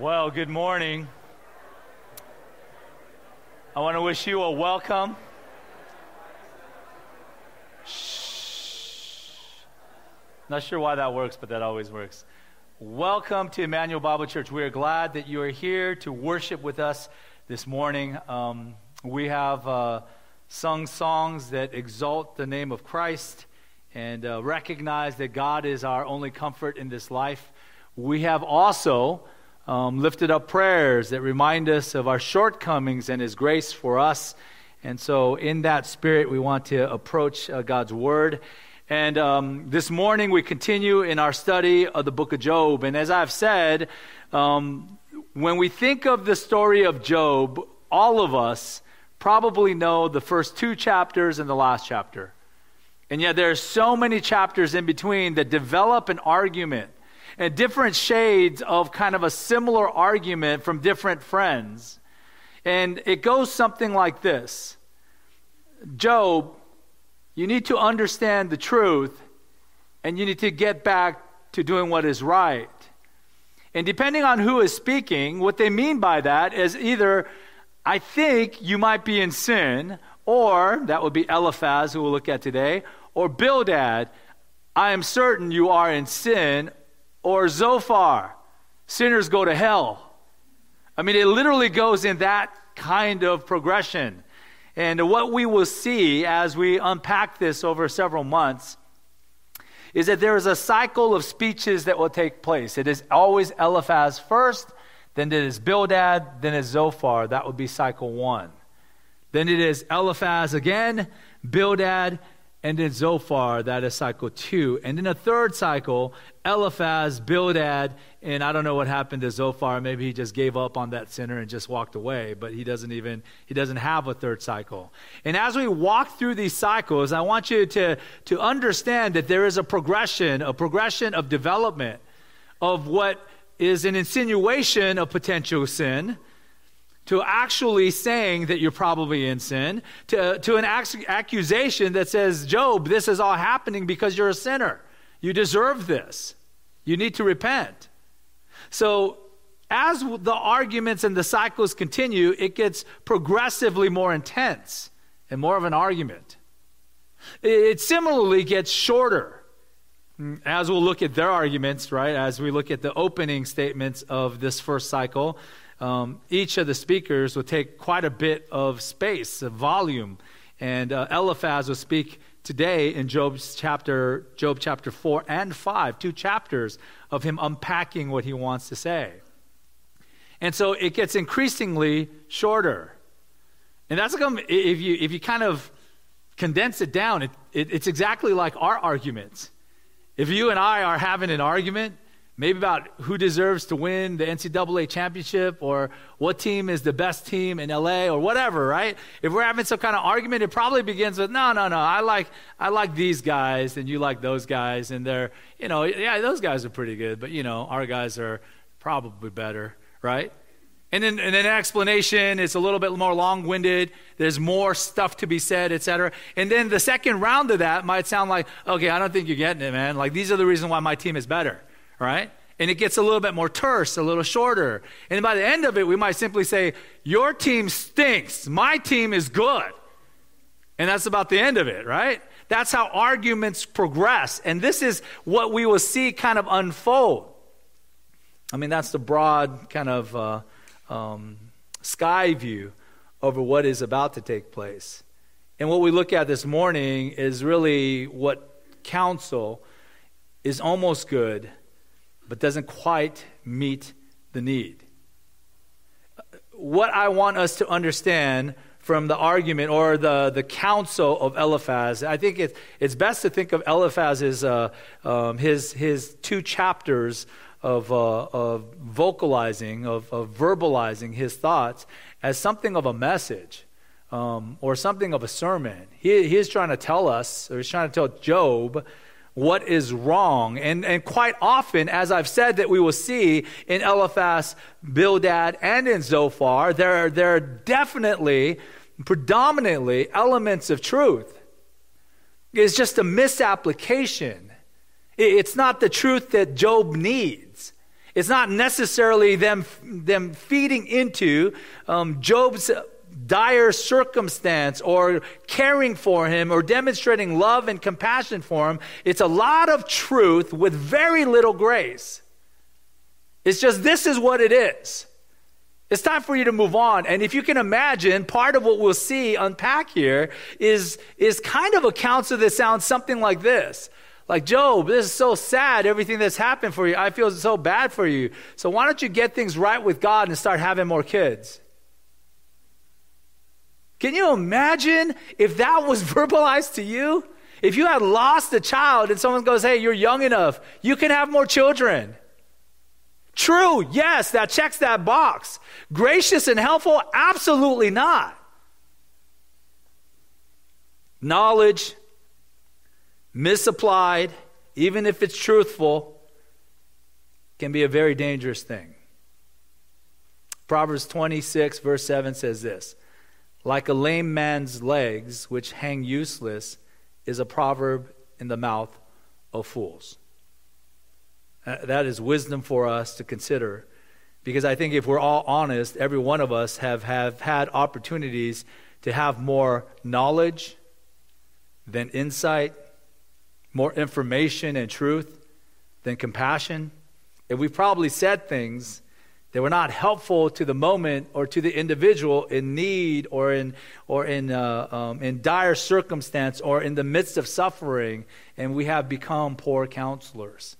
Well, good morning. I want to wish you a welcome. Shh. Not sure why that works, but that always works. Welcome to Emmanuel Bible Church. We are glad that you are here to worship with us this morning. Um, we have uh, sung songs that exalt the name of Christ and uh, recognize that God is our only comfort in this life. We have also um, lifted up prayers that remind us of our shortcomings and His grace for us. And so, in that spirit, we want to approach uh, God's Word. And um, this morning, we continue in our study of the book of Job. And as I've said, um, when we think of the story of Job, all of us probably know the first two chapters and the last chapter. And yet, there are so many chapters in between that develop an argument and different shades of kind of a similar argument from different friends. And it goes something like this Job, you need to understand the truth, and you need to get back to doing what is right. And depending on who is speaking, what they mean by that is either, I think you might be in sin, or that would be Eliphaz, who we'll look at today, or Bildad, I am certain you are in sin, or Zophar, sinners go to hell. I mean, it literally goes in that kind of progression. And what we will see as we unpack this over several months is that there is a cycle of speeches that will take place. It is always Eliphaz first, then it is Bildad, then it's Zophar. That would be cycle one. Then it is Eliphaz again, Bildad, and then Zophar, that is cycle two. And in a third cycle, Eliphaz, Bildad, and I don't know what happened to Zophar. Maybe he just gave up on that sinner and just walked away, but he doesn't even, he doesn't have a third cycle. And as we walk through these cycles, I want you to, to understand that there is a progression, a progression of development of what is an insinuation of potential sin to actually saying that you're probably in sin, to, to an accusation that says, Job, this is all happening because you're a sinner. You deserve this. You need to repent. So, as the arguments and the cycles continue, it gets progressively more intense and more of an argument. It similarly gets shorter mm, as we'll look at their arguments, right? As we look at the opening statements of this first cycle, um, each of the speakers will take quite a bit of space, of volume. And uh, Eliphaz will speak today in Job's chapter, Job chapter 4 and 5, two chapters of him unpacking what he wants to say. And so it gets increasingly shorter. And that's like, if you, if you kind of condense it down, it, it, it's exactly like our arguments. If you and I are having an argument, maybe about who deserves to win the NCAA championship or what team is the best team in LA or whatever, right? If we're having some kind of argument, it probably begins with, no, no, no, I like, I like these guys and you like those guys and they're, you know, yeah, those guys are pretty good, but, you know, our guys are probably better, right? And then, then an explanation is a little bit more long-winded. There's more stuff to be said, etc. And then the second round of that might sound like, okay, I don't think you're getting it, man. Like these are the reasons why my team is better right? And it gets a little bit more terse, a little shorter. And by the end of it, we might simply say, Your team stinks. My team is good. And that's about the end of it, right? That's how arguments progress. And this is what we will see kind of unfold. I mean, that's the broad kind of uh, um, sky view over what is about to take place. And what we look at this morning is really what counsel is almost good but doesn't quite meet the need. What I want us to understand from the argument or the, the counsel of Eliphaz, I think it, it's best to think of Eliphaz as uh, um, his, his two chapters of, uh, of vocalizing, of, of verbalizing his thoughts as something of a message. Um, or something of a sermon. He, he is trying to tell us, or he's trying to tell Job, what is wrong. And, and quite often, as I've said, that we will see in Eliphaz, Bildad, and in Zophar, there are, there are definitely, predominantly elements of truth. It's just a misapplication. It's not the truth that Job needs. It's not necessarily them, them feeding into um, Job's dire circumstance or caring for him or demonstrating love and compassion for him. It's a lot of truth with very little grace. It's just this is what it is. It's time for you to move on. And if you can imagine, part of what we'll see unpack here is, is kind of accounts of this sound something like this. Like, Job, this is so sad, everything that's happened for you. I feel so bad for you. So why don't you get things right with God and start having more kids? Can you imagine if that was verbalized to you? If you had lost a child and someone goes, hey, you're young enough, you can have more children. True, yes, that checks that box. Gracious and helpful? Absolutely not. Knowledge, misapplied, even if it's truthful, can be a very dangerous thing. Proverbs 26, verse 7 says this Like a lame man's legs, which hang useless, is a proverb in the mouth of fools. Uh, that is wisdom for us to consider. Because I think if we're all honest, every one of us have, have had opportunities to have more knowledge than insight, more information and truth than compassion. And we've probably said things that were not helpful to the moment or to the individual in need or in, or in, uh, um, in dire circumstance or in the midst of suffering, and we have become poor counselors.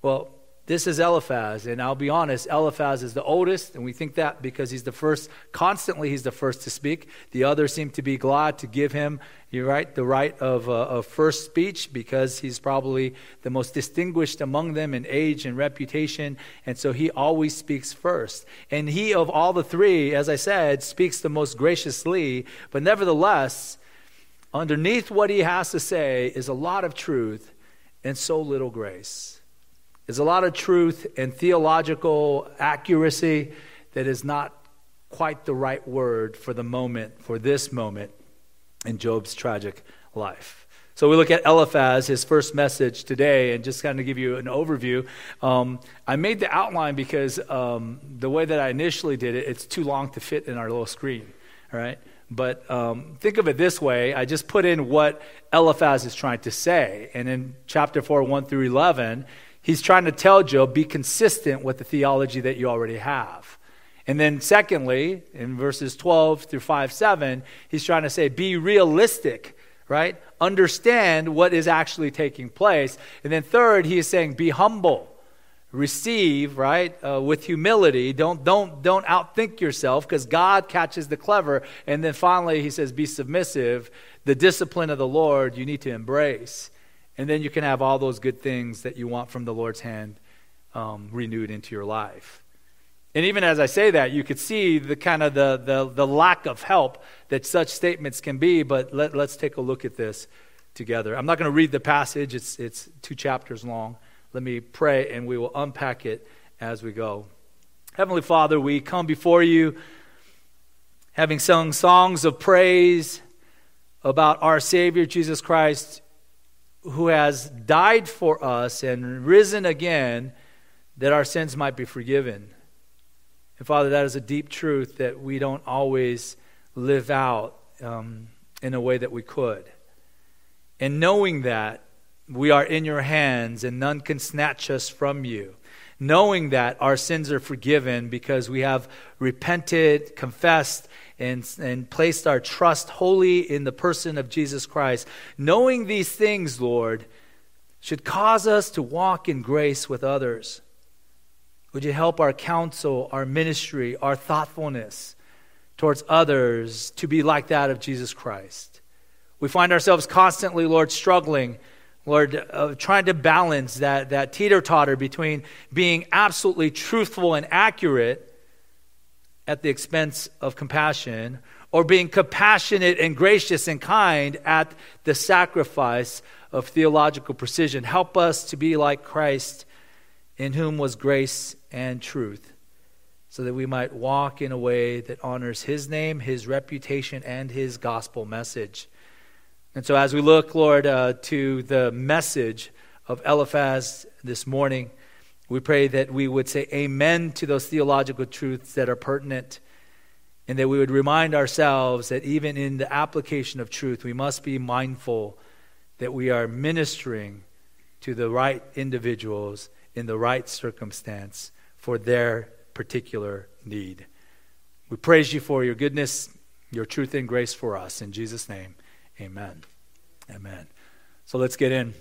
Well, this is Eliphaz, and I'll be honest, Eliphaz is the oldest, and we think that because he's the first, constantly he's the first to speak. The others seem to be glad to give him, you're right, the right of, uh, of first speech because he's probably the most distinguished among them in age and reputation, and so he always speaks first. And he, of all the three, as I said, speaks the most graciously, but nevertheless, underneath what he has to say is a lot of truth and so little grace. There's a lot of truth and theological accuracy that is not quite the right word for the moment, for this moment in Job's tragic life. So we look at Eliphaz, his first message today, and just kind of give you an overview. Um, I made the outline because um, the way that I initially did it, it's too long to fit in our little screen, all right? But um, think of it this way I just put in what Eliphaz is trying to say. And in chapter 4, 1 through 11, he's trying to tell Job, be consistent with the theology that you already have. And then, secondly, in verses 12 through 5 7, he's trying to say, be realistic, right? Understand what is actually taking place. And then, third, he is saying, be humble. Receive, right, uh, with humility. Don't, don't, don't outthink yourself because God catches the clever. And then finally, he says, be submissive. The discipline of the Lord you need to embrace. And then you can have all those good things that you want from the Lord's hand um, renewed into your life. And even as I say that, you could see the kind of the, the, the lack of help that such statements can be, but let, let's take a look at this together. I'm not going to read the passage, it's, it's two chapters long. Let me pray and we will unpack it as we go. Heavenly Father, we come before you having sung songs of praise about our Savior Jesus Christ who has died for us and risen again that our sins might be forgiven. And Father, that is a deep truth that we don't always live out um, in a way that we could. And knowing that we are in your hands and none can snatch us from you, knowing that our sins are forgiven because we have repented, confessed, and, and placed our trust wholly in the person of Jesus Christ, knowing these things, Lord, should cause us to walk in grace with others. Would you help our counsel, our ministry, our thoughtfulness towards others to be like that of Jesus Christ? We find ourselves constantly, Lord, struggling, Lord, uh, trying to balance that, that teeter totter between being absolutely truthful and accurate at the expense of compassion, or being compassionate and gracious and kind at the sacrifice of theological precision. Help us to be like Christ, in whom was grace and truth, so that we might walk in a way that honors his name, his reputation, and his gospel message. And so, as we look, Lord, uh, to the message of Eliphaz this morning, We pray that we would say amen to those theological truths that are pertinent and that we would remind ourselves that even in the application of truth, we must be mindful that we are ministering to the right individuals in the right circumstance for their particular need. We praise you for your goodness, your truth and grace for us. In Jesus' name, amen. Amen. So let's get in.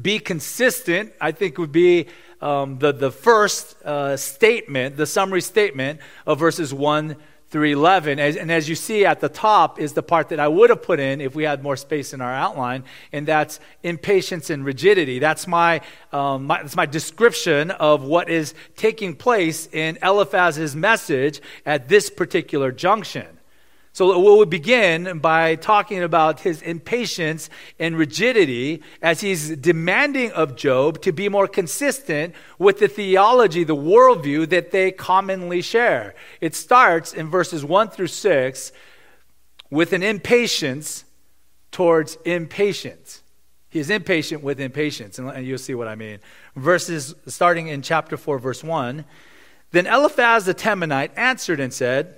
Be consistent, I think, would be um, the, the first uh, statement, the summary statement of verses 1 through 11. As, and as you see at the top is the part that I would have put in if we had more space in our outline, and that's impatience and rigidity. That's my, um, my, that's my description of what is taking place in Eliphaz's message at this particular junction. So we'll begin by talking about his impatience and rigidity as he's demanding of Job to be more consistent with the theology, the worldview that they commonly share. It starts in verses 1 through 6 with an impatience towards impatience. He is impatient with impatience, and you'll see what I mean. Verses starting in chapter 4, verse 1. Then Eliphaz the Temanite answered and said,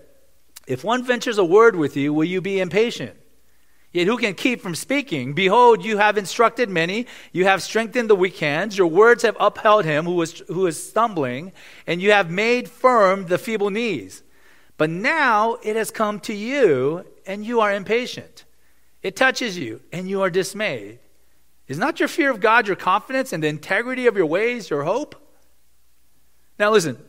if one ventures a word with you, will you be impatient? Yet who can keep from speaking? Behold, you have instructed many, you have strengthened the weak hands, your words have upheld him who is, who is stumbling, and you have made firm the feeble knees. But now it has come to you, and you are impatient. It touches you, and you are dismayed. Is not your fear of God your confidence, and the integrity of your ways your hope? Now listen,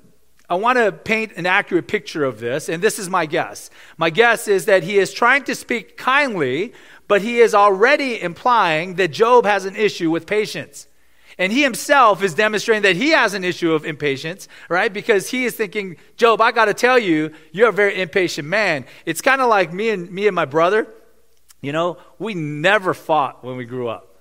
I want to paint an accurate picture of this, and this is my guess. My guess is that he is trying to speak kindly, but he is already implying that Job has an issue with patience. And he himself is demonstrating that he has an issue of impatience, right? Because he is thinking, Job, I got to tell you, you're a very impatient man. It's kind of like me and me and my brother. You know, we never fought when we grew up.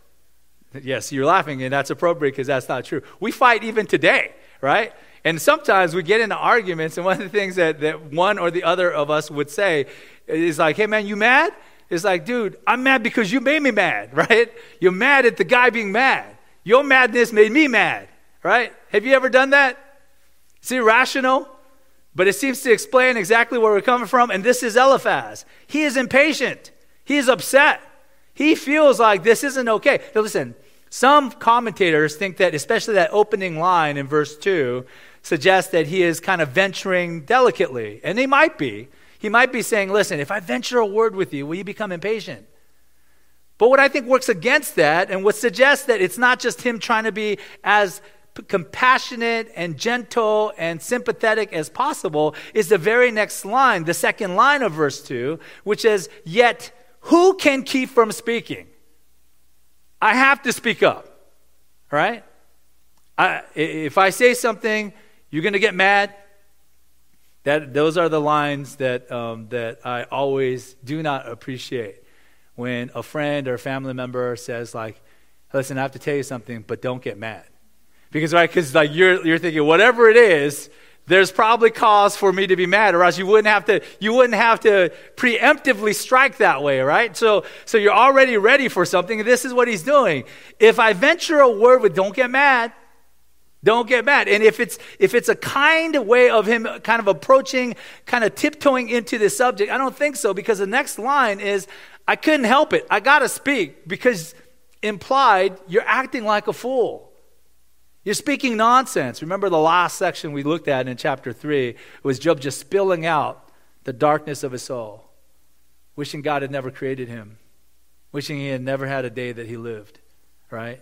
Yes, you're laughing, and that's appropriate because that's not true. We fight even today, right? And sometimes we get into arguments, and one of the things that, that one or the other of us would say is like, hey man, you mad? It's like, dude, I'm mad because you made me mad, right? You're mad at the guy being mad. Your madness made me mad, right? Have you ever done that? It's irrational, but it seems to explain exactly where we're coming from. And this is Eliphaz. He is impatient, he is upset. He feels like this isn't okay. Now, listen, some commentators think that, especially that opening line in verse 2, suggests that he is kind of venturing delicately. And he might be. He might be saying, listen, if I venture a word with you, will you become impatient? But what I think works against that and what suggests that it's not just him trying to be as compassionate and gentle and sympathetic as possible is the very next line, the second line of verse 2, which is, Yet who can keep from speaking? I have to speak up, right? I, if I say something you're going to get mad. That, those are the lines that, um, that I always do not appreciate when a friend or family member says, like, listen, I have to tell you something, but don't get mad. Because, right, because like you're, you're thinking, whatever it is, there's probably cause for me to be mad, or else you wouldn't have to, you wouldn't have to preemptively strike that way, right? So, so you're already ready for something. This is what he's doing. If I venture a word with don't get mad, don't get mad. And if it's if it's a kind way of him kind of approaching, kind of tiptoeing into the subject, I don't think so because the next line is I couldn't help it. I got to speak because implied you're acting like a fool. You're speaking nonsense. Remember the last section we looked at in chapter 3 was Job just spilling out the darkness of his soul, wishing God had never created him, wishing he had never had a day that he lived, right?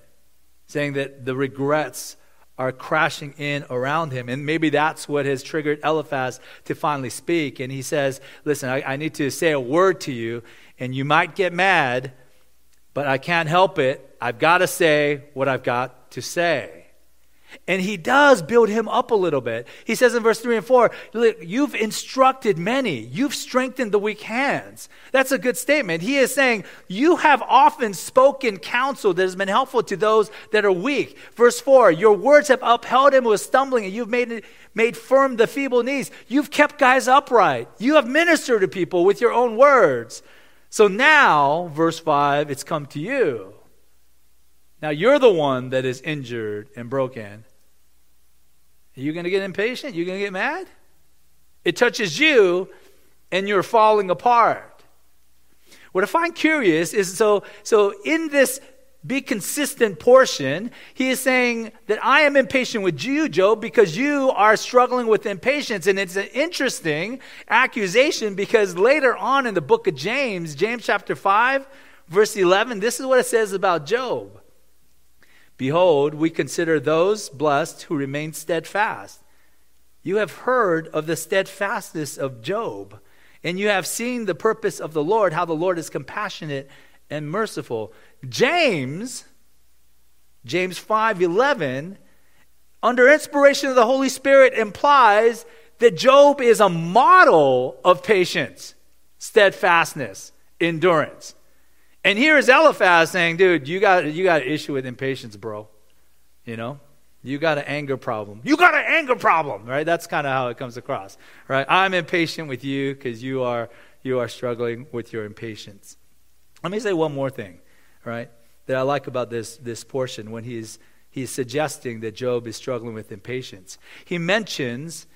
Saying that the regrets are crashing in around him. And maybe that's what has triggered Eliphaz to finally speak. And he says, Listen, I, I, need to say a word to you, and you might get mad, but I can't help it. I've got to say what I've got to say. And he does build him up a little bit. He says in verse 3 and 4, You've instructed many, you've strengthened the weak hands. That's a good statement. He is saying, You have often spoken counsel that has been helpful to those that are weak. Verse 4, Your words have upheld him who is stumbling, and you've made, made firm the feeble knees. You've kept guys upright. You have ministered to people with your own words. So now, verse 5, it's come to you. Now you're the one that is injured and broken. Are you going to get impatient? Are You're going to get mad? It touches you and you're falling apart. What I find curious is so, so in this be consistent portion, he is saying that I am impatient with you, Job, because you are struggling with impatience. And it's an interesting accusation because later on in the book of James, James chapter 5, verse 11, this is what it says about Job. Behold, we consider those blessed who remain steadfast. You have heard of the steadfastness of Job, and you have seen the purpose of the Lord, how the Lord is compassionate and merciful. James, James 5:11, under inspiration of the Holy Spirit implies that Job is a model of patience, steadfastness, endurance. And here is Eliphaz saying, dude, you got, you got an issue with impatience, bro. You know? You got an anger problem. You got an anger problem, right? That's kind of how it comes across, right? I'm impatient with you because you are, you are struggling with your impatience. Let me say one more thing, right? That I like about this, this portion when he's, he's suggesting that Job is struggling with impatience. He mentions,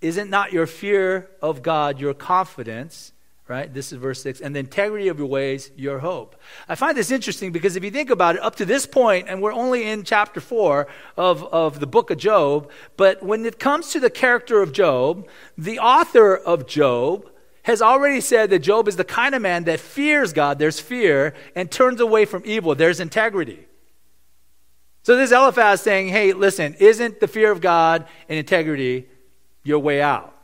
Isn't not your fear of God your confidence? Right? This is verse 6. And the integrity of your ways, your hope. I find this interesting because if you think about it, up to this point, and we're only in chapter 4 of, of the book of Job, but when it comes to the character of Job, the author of Job has already said that Job is the kind of man that fears God, there's fear, and turns away from evil, there's integrity. So this Eliphaz saying, hey, listen, isn't the fear of God and integrity your way out?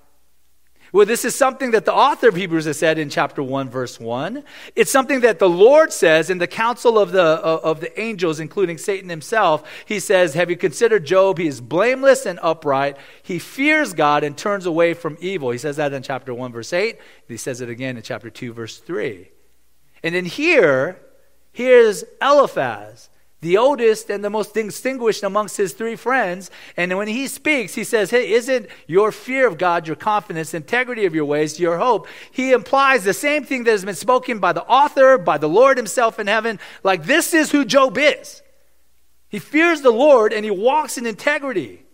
Well, this is something that the author of Hebrews has said in chapter 1, verse 1. It's something that the Lord says in the council of the, uh, of the angels, including Satan himself. He says, Have you considered Job? He is blameless and upright. He fears God and turns away from evil. He says that in chapter 1, verse 8. He says it again in chapter 2, verse 3. And then here, here's Eliphaz the oldest and the most distinguished amongst his three friends. And when he speaks, he says, Hey, isn't your fear of God, your confidence, integrity of your ways, your hope? He implies the same thing that has been spoken by the author, by the Lord himself in heaven. Like, this is who Job is. He fears the Lord and he walks in integrity.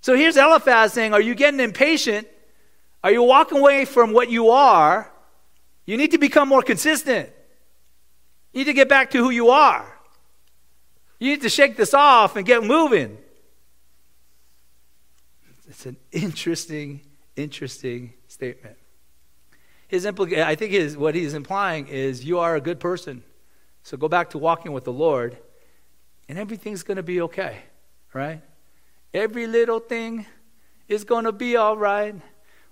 So here's Eliphaz saying, Are you getting impatient? Are you walking away from what you are? You need to become more consistent. You need to get back to who you are. You need to shake this off and get moving. It's an interesting, interesting statement. His implica- I think his, what he's implying is you are a good person. So go back to walking with the Lord, and everything's going to be okay, right? Every little thing is going to be all right.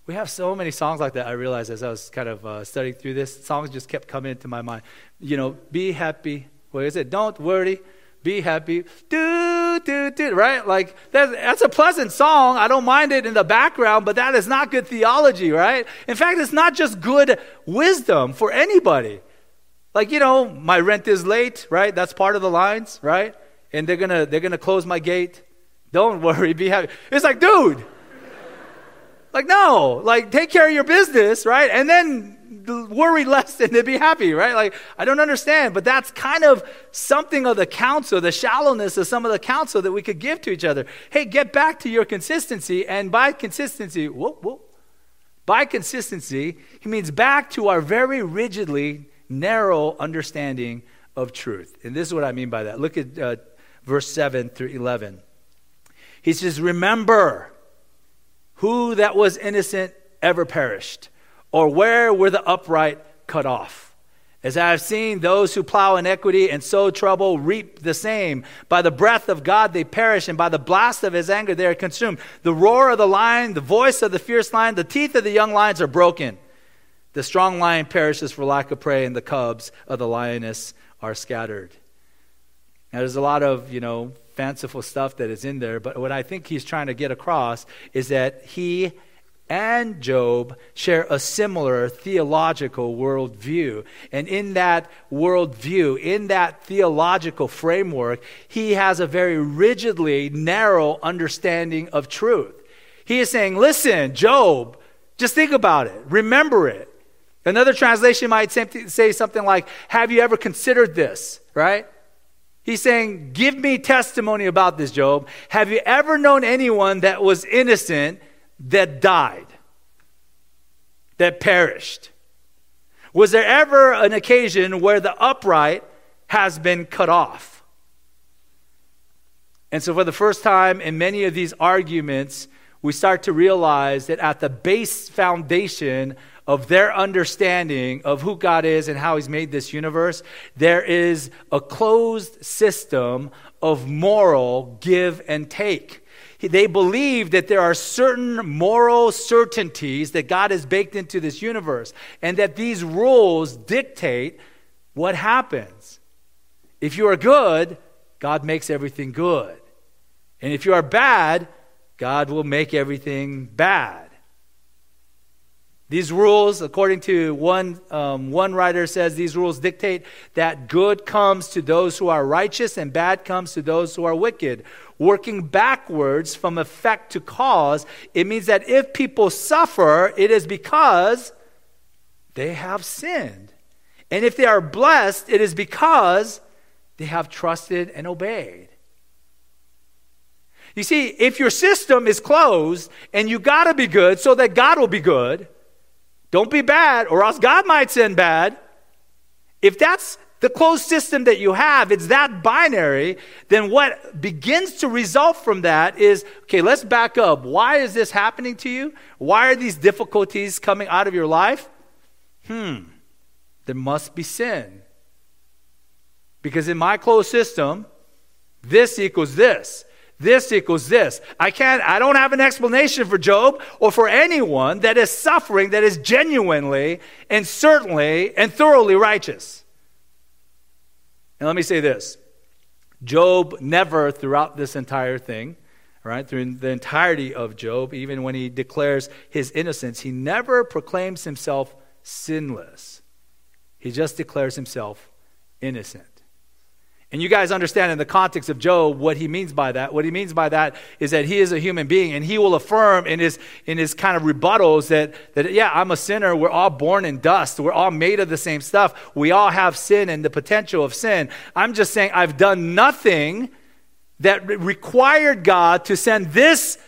We have so many songs like that. I realized as I was kind of uh, studying through this, songs just kept coming into my mind. You know, be happy. What is it? Don't worry. Be happy. Do, do, do. Right? Like, that's, that's a pleasant song. I don't mind it in the background, but that is not good theology, right? In fact, it's not just good wisdom for anybody. Like, you know, my rent is late, right? That's part of the lines, right? And they're gonna, they're gonna close my gate. Don't worry, be happy. It's like, dude, like, no, like, take care of your business, right? And then worry less and then be happy, right? Like, I don't understand, but that's kind of something of the counsel, the shallowness of some of the counsel that we could give to each other. Hey, get back to your consistency, and by consistency, whoop, whoop, by consistency, he means back to our very rigidly narrow understanding of truth. And this is what I mean by that. Look at uh, verse 7 through 11. He says, Remember, who that was innocent ever perished? Or where were the upright cut off? As I have seen those who plow iniquity and sow trouble reap the same. By the breath of God they perish, and by the blast of his anger they are consumed. The roar of the lion, the voice of the fierce lion, the teeth of the young lions are broken. The strong lion perishes for lack of prey, and the cubs of the lioness are scattered. Now, there's a lot of, you know, fanciful stuff that is in there, but what I think he's trying to get across is that he and Job share a similar theological worldview. And in that worldview, in that theological framework, he has a very rigidly narrow understanding of truth. He is saying, listen, Job, just think about it, remember it. Another translation might say something like, Have you ever considered this, right? He's saying, Give me testimony about this, Job. Have you ever known anyone that was innocent that died, that perished? Was there ever an occasion where the upright has been cut off? And so, for the first time in many of these arguments, we start to realize that at the base foundation of their understanding of who God is and how He's made this universe, there is a closed system of moral give and take. They believe that there are certain moral certainties that God has baked into this universe, and that these rules dictate what happens. If you are good, God makes everything good. And if you are bad, God will make everything bad. These rules, according to one, um, one writer says, these rules dictate that good comes to those who are righteous and bad comes to those who are wicked. Working backwards from effect to cause, it means that if people suffer, it is because they have sinned. And if they are blessed, it is because they have trusted and obeyed. You see, if your system is closed and you got to be good so that God will be good, don't be bad, or else God might send bad. If that's the closed system that you have, it's that binary, then what begins to result from that is okay, let's back up. Why is this happening to you? Why are these difficulties coming out of your life? Hmm, there must be sin. Because in my closed system, this equals this. This equals this. I can't, I don't have an explanation for Job or for anyone that is suffering that is genuinely and certainly and thoroughly righteous. And let me say this Job never, throughout this entire thing, right, through the entirety of Job, even when he declares his innocence, he never proclaims himself sinless. He just declares himself innocent. And you guys understand in the context of Job what he means by that. What he means by that is that he is a human being and he will affirm in his, in his kind of rebuttals that, that, yeah, I'm a sinner. We're all born in dust. We're all made of the same stuff. We all have sin and the potential of sin. I'm just saying I've done nothing that required God to send this,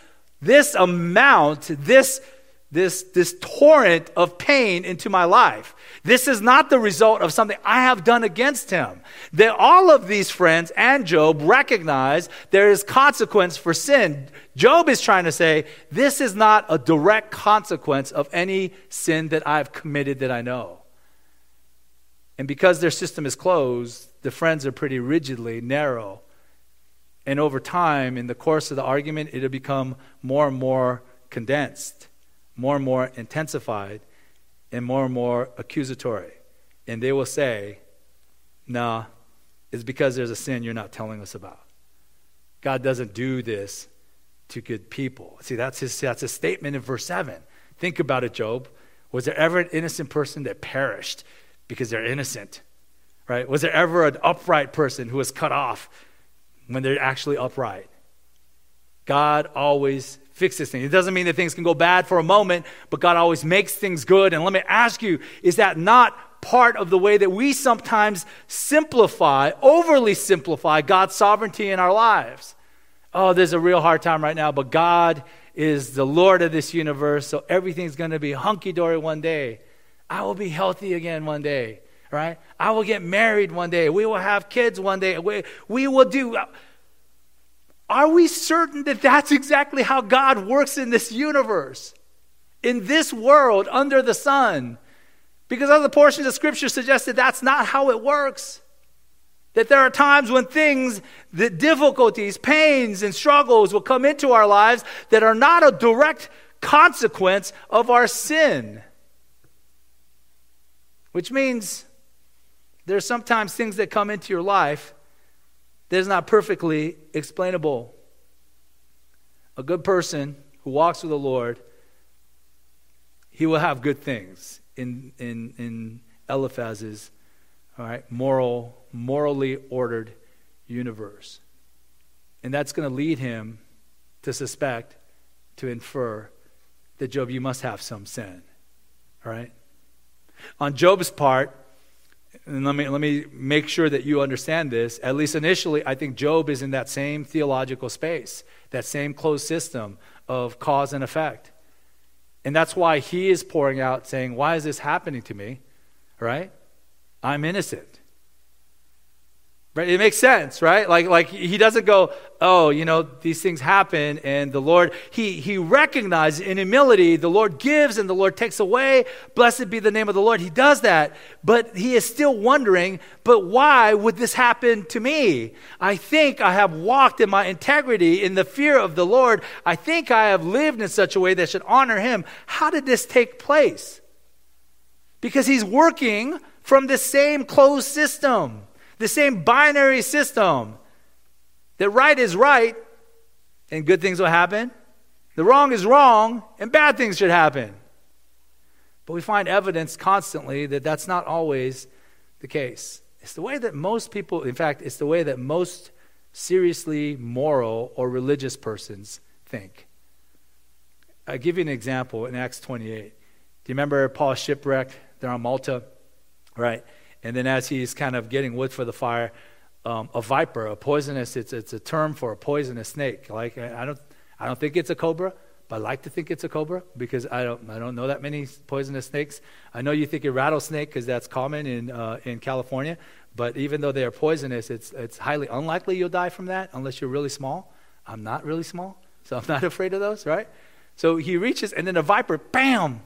this amount, this, this, this torrent of pain into my life. This is not the result of something I have done against him. That all of these friends and Job recognize there is consequence for sin. Job is trying to say, this is not a direct consequence of any sin that I've committed that I know. And because their system is closed, the friends are pretty rigidly narrow. And over time, in the course of the argument, it'll become more and more condensed, more and more intensified and more and more accusatory. And they will say, nah, it's because there's a sin you're not telling us about. God doesn't do this to good people. See, that's his, that's a statement in verse 7. Think about it, Job. Was there ever an innocent person that perished because they're innocent? Right? Was there ever an upright person who was cut off when they're actually upright? God always fixes things. It doesn't mean that things can go bad for a moment, but God always makes things good. And let me ask you, is that not part of the way that we sometimes simplify, overly simplify God's sovereignty in our lives? Oh, there's a real hard time right now, but God is the Lord of this universe, so everything's going to be hunky dory one day. I will be healthy again one day, right? I will get married one day. We will have kids one day. We, we will do. Are we certain that that's exactly how God works in this universe, in this world under the sun? Because other portions of Scripture suggest that that's not how it works. That there are times when things, the difficulties, pains, and struggles will come into our lives that are not a direct consequence of our sin. Which means there are sometimes things that come into your life that is not perfectly explainable. A good person who walks with the Lord, he will have good things in, in, in Eliphaz's all right, moral, morally ordered universe. And that's going to lead him to suspect, to infer that Job, you must have some sin. All right? On Job's part, and let me, let me make sure that you understand this. At least initially, I think Job is in that same theological space, that same closed system of cause and effect. And that's why he is pouring out, saying, Why is this happening to me? Right? I'm innocent. Right? It makes sense, right? Like, like he doesn't go, oh, you know, these things happen, and the Lord, he, he recognizes in humility, the Lord gives and the Lord takes away. Blessed be the name of the Lord. He does that, but he is still wondering, but why would this happen to me? I think I have walked in my integrity, in the fear of the Lord. I think I have lived in such a way that should honor him. How did this take place? Because he's working from the same closed system the same binary system that right is right and good things will happen, the wrong is wrong and bad things should happen. But we find evidence constantly that that's not always the case. It's the way that most people, in fact, it's the way that most seriously moral or religious persons think. I'll give you an example in Acts 28. Do you remember Paul's shipwreck? They're on Malta, right? And then as he's kind of getting wood for the fire, um, a viper, a poisonous, it's, it's a term for a poisonous snake. Like, I don't, I don't think it's a cobra, but I like to think it's a cobra because I don't, I don't know that many poisonous snakes. I know you think a rattlesnake because that's common in, uh, in California, but even though they are poisonous, it's, it's highly unlikely you'll die from that unless you're really small. I'm not really small, so I'm not afraid of those, right? So he reaches, and then a viper, bam,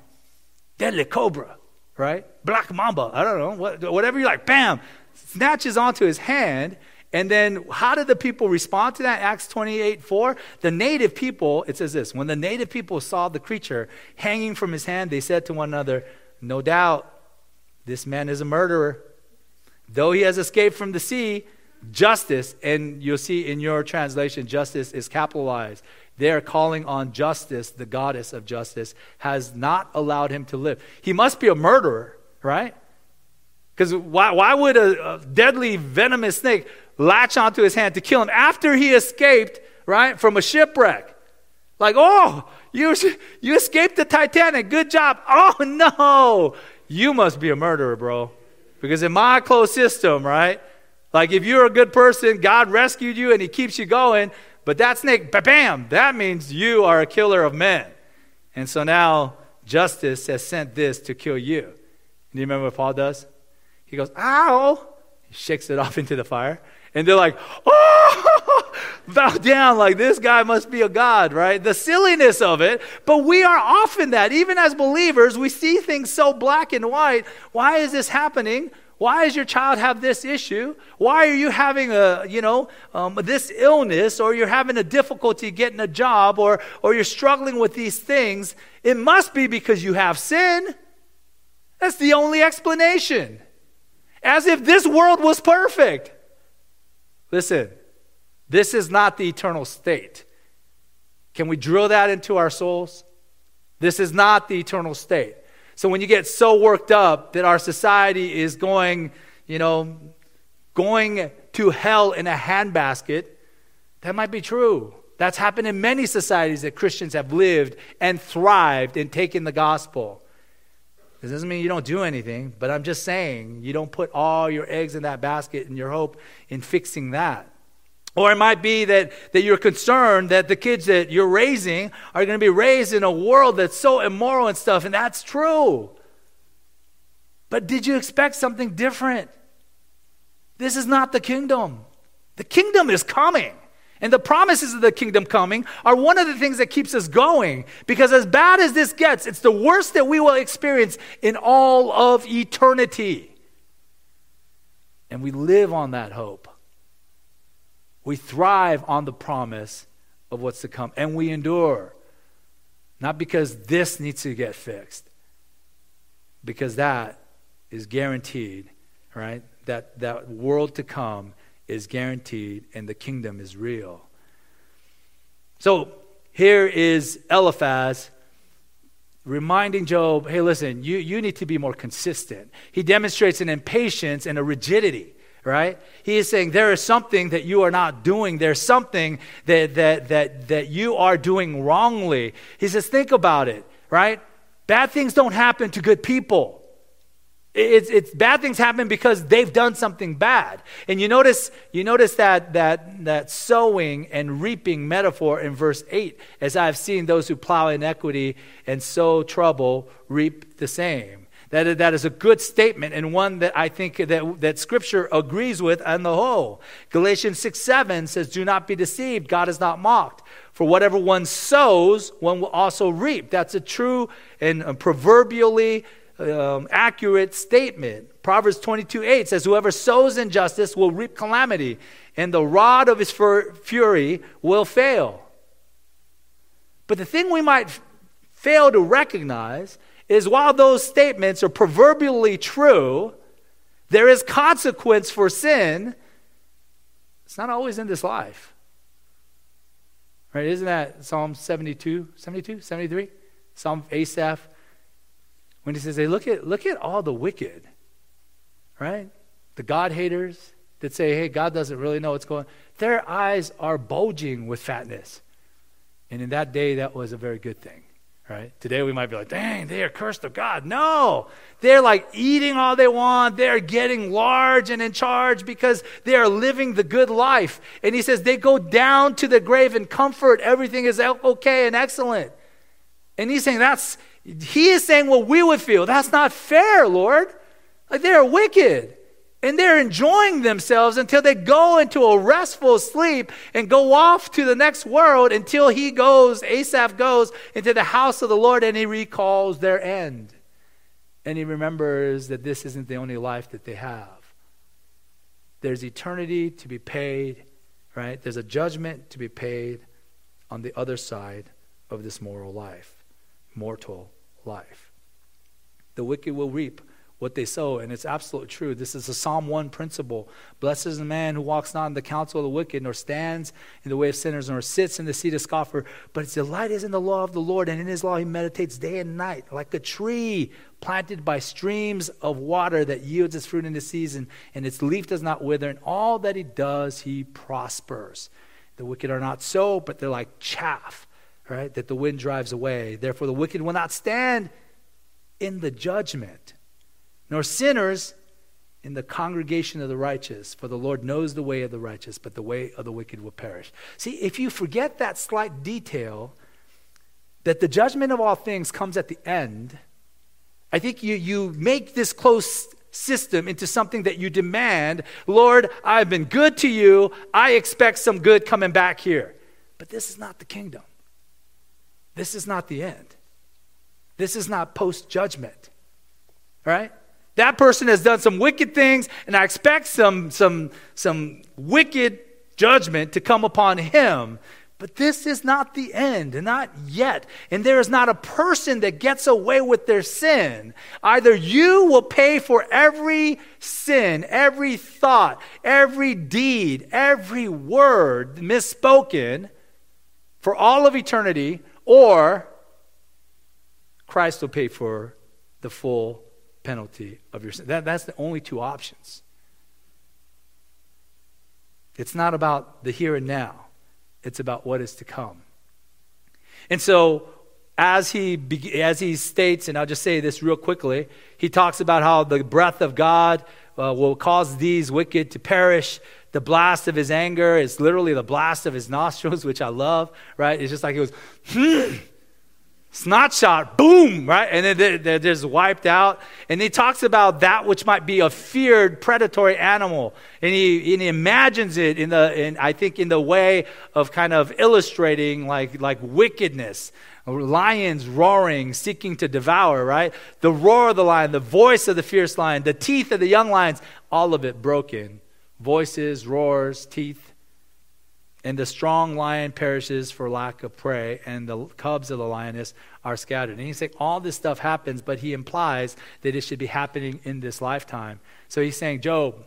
deadly cobra right? Black mamba, I don't know, what, whatever you like, bam, snatches onto his hand. And then how did the people respond to that? Acts 28 4. The native people, it says this when the native people saw the creature hanging from his hand, they said to one another, No doubt, this man is a murderer. Though he has escaped from the sea, justice, and you'll see in your translation, justice is capitalized. They're calling on justice, the goddess of justice, has not allowed him to live. He must be a murderer, right? Because why, why would a, a, deadly venomous snake latch onto his hand to kill him after he escaped, right, from a shipwreck? Like, oh, you, you escaped the Titanic. Good job. Oh, no. You must be a murderer, bro. Because in my closed system, right, like if you're a good person, God rescued you and he keeps you going, but that snake, bam, that means you are a killer of men. And so now justice has sent this to kill you. Do you remember what Paul does? He goes, ow! He shakes it off into the fire. And they're like, oh, bow down, like this guy must be a god, right? The silliness of it. But we are often that. Even as believers, we see things so black and white. Why is this happening? Why does your child have this issue? Why are you having a, you know, um, this illness or you're having a difficulty getting a job or, or you're struggling with these things? It must be because you have sin. That's the only explanation. As if this world was perfect. Listen, this is not the eternal state. Can we drill that into our souls? This is not the eternal state. So when you get so worked up that our society is going, you know, going to hell in a handbasket, that might be true. That's happened in many societies that Christians have lived and thrived in taking the gospel. This doesn't mean you don't do anything, but I'm just saying you don't put all your eggs in that basket and your hope in fixing that. Or it might be that, that you're concerned that the kids that you're raising are going to be raised in a world that's so immoral and stuff, and that's true. But did you expect something different? This is not the kingdom. The kingdom is coming. And the promises of the kingdom coming are one of the things that keeps us going. Because as bad as this gets, it's the worst that we will experience in all of eternity. And we live on that hope. We thrive on the promise of what's to come, and we endure. Not because this needs to get fixed, because that is guaranteed, right? That, that world to come is guaranteed, and the kingdom is real. So here is Eliphaz reminding Job, hey, listen, you, you need to be more consistent. He demonstrates an impatience and a rigidity right? He is saying there is something that you are not doing. There's something that, that, that, that you are doing wrongly. He says, think about it, right? Bad things don't happen to good people. It's, it's bad things happen because they've done something bad. And you notice, you notice that, that, that sowing and reaping metaphor in verse 8, as I have seen those who plow inequity and sow trouble reap the same. That, that is a good statement and one that I think that, that Scripture agrees with on the whole. Galatians 6 7 says, Do not be deceived. God is not mocked. For whatever one sows, one will also reap. That's a true and proverbially um, accurate statement. Proverbs 22 8 says, Whoever sows injustice will reap calamity, and the rod of his fury will fail. But the thing we might fail to recognize is while those statements are proverbially true, there is consequence for sin. It's not always in this life. Right? Isn't that Psalm 72, 72, 73? Psalm Asaph. When he says, hey, look at look at all the wicked, right? The God haters that say, hey, God doesn't really know what's going on. Their eyes are bulging with fatness. And in that day, that was a very good thing right? Today we might be like, dang, they are cursed of God. No, they're like eating all they want. They're getting large and in charge because they are living the good life. And he says they go down to the grave in comfort. Everything is okay and excellent. And he's saying that's, he is saying what we would feel. That's not fair, Lord. Like they are wicked. And they're enjoying themselves until they go into a restful sleep and go off to the next world until he goes, Asaph goes into the house of the Lord and he recalls their end. And he remembers that this isn't the only life that they have. There's eternity to be paid, right? There's a judgment to be paid on the other side of this moral life, mortal life. The wicked will reap what they sow. And it's absolutely true. This is a Psalm 1 principle. Blessed is the man who walks not in the counsel of the wicked, nor stands in the way of sinners, nor sits in the seat of scoffer. But his delight is in the law of the Lord, and in his law he meditates day and night, like a tree planted by streams of water that yields its fruit in the season, and its leaf does not wither. And all that he does, he prospers. The wicked are not so, but they're like chaff, right? That the wind drives away. Therefore, the wicked will not stand in the judgment nor sinners in the congregation of the righteous, for the Lord knows the way of the righteous, but the way of the wicked will perish. See, if you forget that slight detail, that the judgment of all things comes at the end, I think you, you make this close system into something that you demand. Lord, I've been good to you. I expect some good coming back here. But this is not the kingdom. This is not the end. This is not post judgment. Right? That person has done some wicked things, and I expect some, some, some wicked judgment to come upon him. But this is not the end, not yet. And there is not a person that gets away with their sin. Either you will pay for every sin, every thought, every deed, every word misspoken for all of eternity, or Christ will pay for the full penalty of your sin. That, that's the only two options. It's not about the here and now, it's about what is to come. And so, as he, as he states, and I'll just say this real quickly, he talks about how the breath of God uh, will cause these wicked to perish. The blast of his anger is literally the blast of his nostrils, which I love, right? It's just like it was, snot shot, boom, right? And then they're, just wiped out. And he talks about that which might be a feared predatory animal. And he, and he imagines it in the, in, I think, in the way of kind of illustrating like, like wickedness. Lions roaring, seeking to devour, right? The roar of the lion, the voice of the fierce lion, the teeth of the young lions, all of it broken. Voices, roars, teeth. And the strong lion perishes for lack of prey, and the cubs of the lioness are scattered. And he's saying all this stuff happens, but he implies that it should be happening in this lifetime. So he's saying, Job,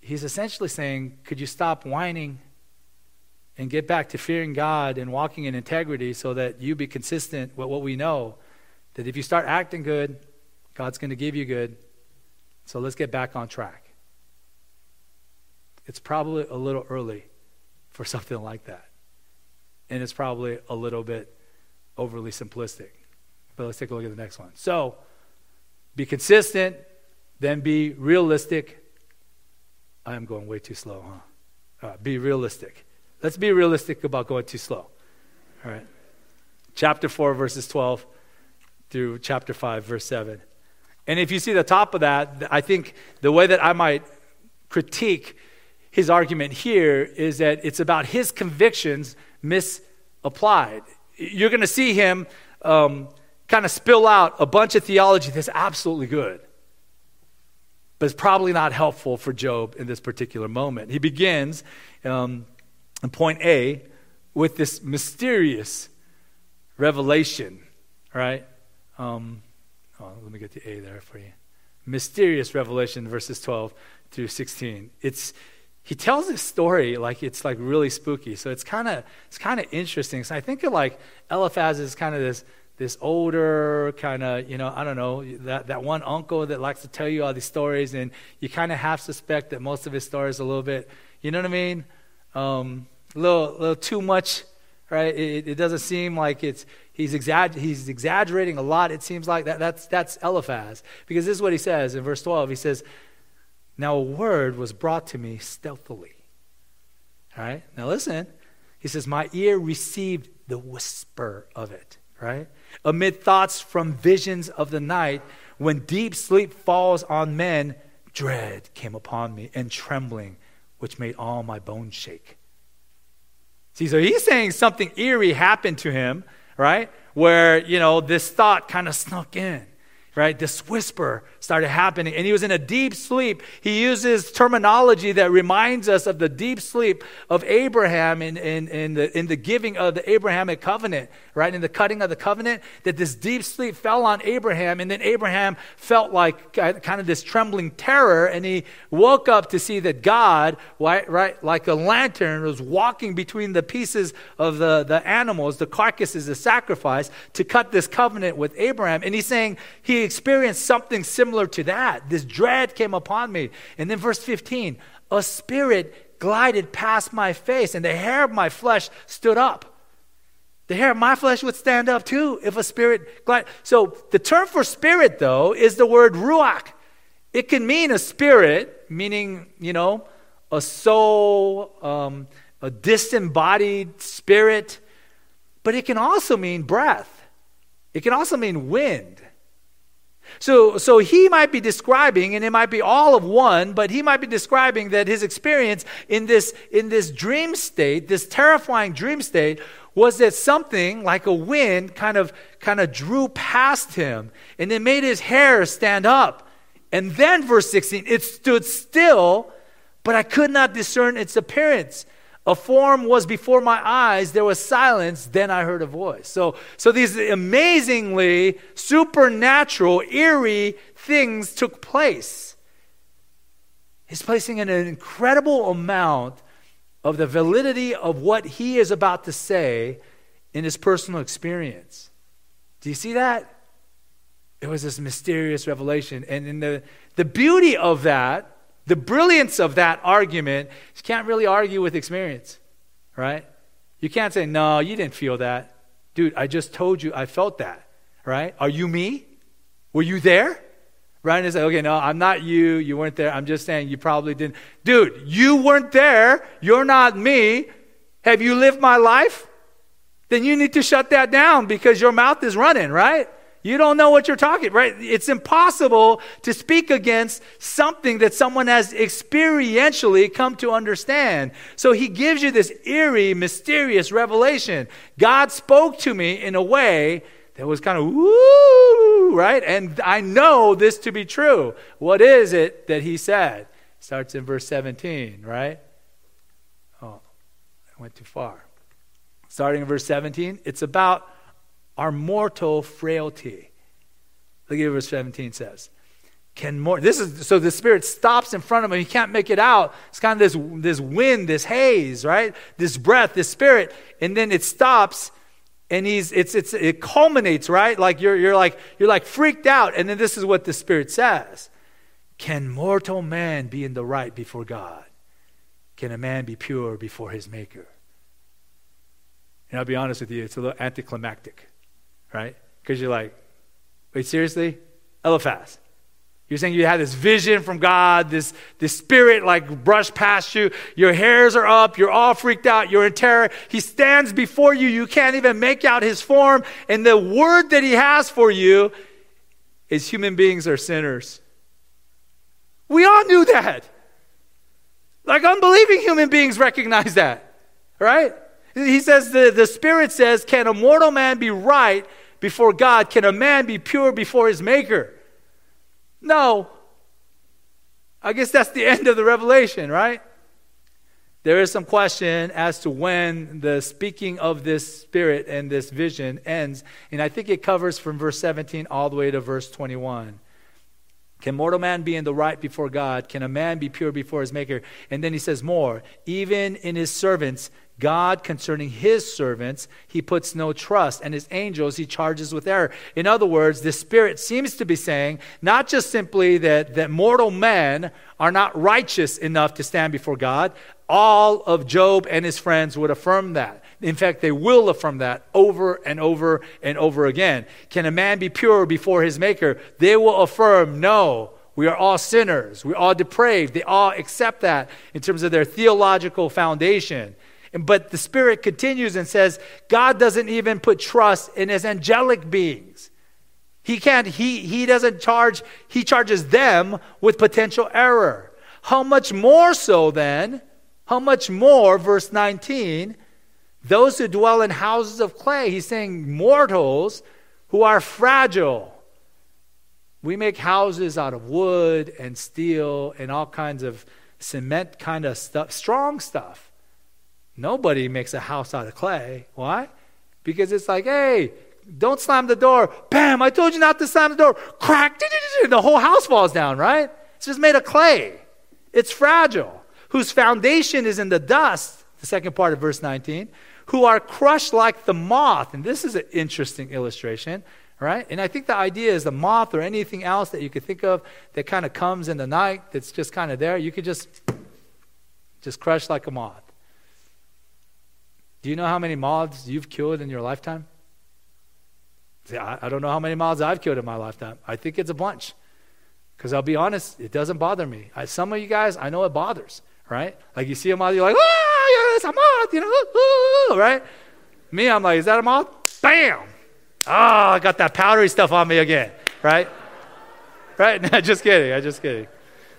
he's essentially saying, could you stop whining and get back to fearing God and walking in integrity so that you be consistent with what we know? That if you start acting good, God's going to give you good. So let's get back on track. It's probably a little early for something like that. And it's probably a little bit overly simplistic. But let's take a look at the next one. So, Be consistent, then be realistic. I am going way too slow, huh? Uh, be realistic. Let's be realistic about going too slow. All right. Chapter 4, verses 12 through chapter 5, verse 7. And if you see the top of that, I think the way that I might critique his argument here is that it's about his convictions misapplied. You're going to see him um, kind of spill out a bunch of theology that's absolutely good, but it's probably not helpful for Job in this particular moment. He begins um, in point A with this mysterious revelation, right? Um, oh, let me get the A there for you. Mysterious revelation, verses 12 through 16. It's he tells this story like it's like really spooky. So it's kind of it's kind of interesting. So I think of like Eliphaz is kind of this this older kind of you know I don't know that that one uncle that likes to tell you all these stories, and you kind of half suspect that most of his stories a little bit you know what I mean, um, a little little too much, right? It, it doesn't seem like it's he's, exag- he's exaggerating a lot. It seems like that that's that's Eliphaz because this is what he says in verse twelve. He says now a word was brought to me stealthily. All right? Now listen. He says, My ear received the whisper of it, right? Amid thoughts from visions of the night, when deep sleep falls on men, dread came upon me and trembling, which made all my bones shake. See, so he's saying something eerie happened to him, right? Where, you know, this thought kind of snuck in right? This whisper started happening, and he was in a deep sleep. He uses terminology that reminds us of the deep sleep of Abraham in, in, in, the, in the giving of the Abrahamic covenant, right? In the cutting of the covenant, that this deep sleep fell on Abraham, and then Abraham felt like kind of this trembling terror, and he woke up to see that God, right, right like a lantern, was walking between the pieces of the, the animals, the carcasses, the sacrifice, to cut this covenant with Abraham. And he's saying he experienced something similar to that. This dread came upon me. And then verse 15 a spirit glided past my face, and the hair of my flesh stood up. The hair of my flesh would stand up too if a spirit glided. So the term for spirit, though, is the word ruach. It can mean a spirit, meaning, you know, a soul, um, a disembodied spirit, but it can also mean breath. It can also mean wind. So, so he might be describing, and it might be all of one, but he might be describing that his experience in this, in this dream state, this terrifying dream state, was that something like a wind kind of, kind of drew past him and it made his hair stand up. And then, verse 16, it stood still, but I could not discern its appearance. A form was before my eyes, there was silence, then I heard a voice. So, so these amazingly supernatural, eerie things took place. He's placing an incredible amount of the validity of what he is about to say in his personal experience. Do you see that? It was this mysterious revelation. And in the, the beauty of that the brilliance of that argument, you can't really argue with experience, right? You can't say, no, you didn't feel that. Dude, I just told you I felt that, right? Are you me? Were you there? Right? And it's like, okay, no, I'm not you. You weren't there. I'm just saying you probably didn't. Dude, you weren't there. You're not me. Have you lived my life? Then you need to shut that down because your mouth is running, right? You don't know what you're talking, right? It's impossible to speak against something that someone has experientially come to understand. So he gives you this eerie, mysterious revelation. God spoke to me in a way that was kind of woo, right? And I know this to be true. What is it that he said? Starts in verse 17, right? Oh, I went too far. Starting in verse 17, it's about our mortal frailty. Look at verse 17 says. Can more this is so the spirit stops in front of him, he can't make it out. It's kind of this this wind, this haze, right? This breath, this spirit, and then it stops and he's it's it's it culminates, right? Like you're you're like you're like freaked out, and then this is what the spirit says. Can mortal man be in the right before God? Can a man be pure before his maker? And I'll be honest with you, it's a little anticlimactic right? Because you're like, wait, seriously? Eliphaz, You're saying you had this vision from God, this, this spirit like brushed past you. Your hairs are up. You're all freaked out. You're in terror. He stands before you. You can't even make out his form. And the word that he has for you is human beings are sinners. We all knew that. Like unbelieving human beings recognize that, right? He says, the, the Spirit says, Can a mortal man be right before God? Can a man be pure before his Maker? No. I guess that's the end of the revelation, right? There is some question as to when the speaking of this spirit and this vision ends. And I think it covers from verse 17 all the way to verse 21. Can mortal man be in the right before God? Can a man be pure before his maker? And then he says more, even in his servants, God concerning his servants, he puts no trust, and his angels he charges with error. In other words, the Spirit seems to be saying not just simply that, that mortal men are not righteous enough to stand before God. All of Job and his friends would affirm that. In fact, they will affirm that over and over and over again. Can a man be pure before his Maker? They will affirm, no. We are all sinners. We're all depraved. They all accept that in terms of their theological foundation. But the Spirit continues and says, God doesn't even put trust in his angelic beings. He can't, he, he doesn't charge, he charges them with potential error. How much more so then, how much more, verse 19, those who dwell in houses of clay, he's saying mortals who are fragile. We make houses out of wood and steel and all kinds of cement kind of stuff, strong stuff. Nobody makes a house out of clay. Why? Because it's like, hey, don't slam the door. Bam, I told you not to slam the door. Crack, the whole house falls down, right? It's just made of clay. It's fragile. Whose foundation is in the dust, the second part of verse 19, who are crushed like the moth. And this is an interesting illustration, right? And I think the idea is the moth or anything else that you could think of that kind of comes in the night that's just kind of there, you could just just crush like a moth. Do you know how many moths you've killed in your lifetime? See, I, I don't know how many moths I've killed in my lifetime. I think it's a bunch. Because I'll be honest, it doesn't bother me. I, some of you guys, I know it bothers, right? Like you see a moth, you're like, ah, it's a moth, you know, ooh, ooh, right? Me, I'm like, is that a moth? Bam! Ah, oh, I got that powdery stuff on me again, right? right? No, just kidding. I'm just kidding.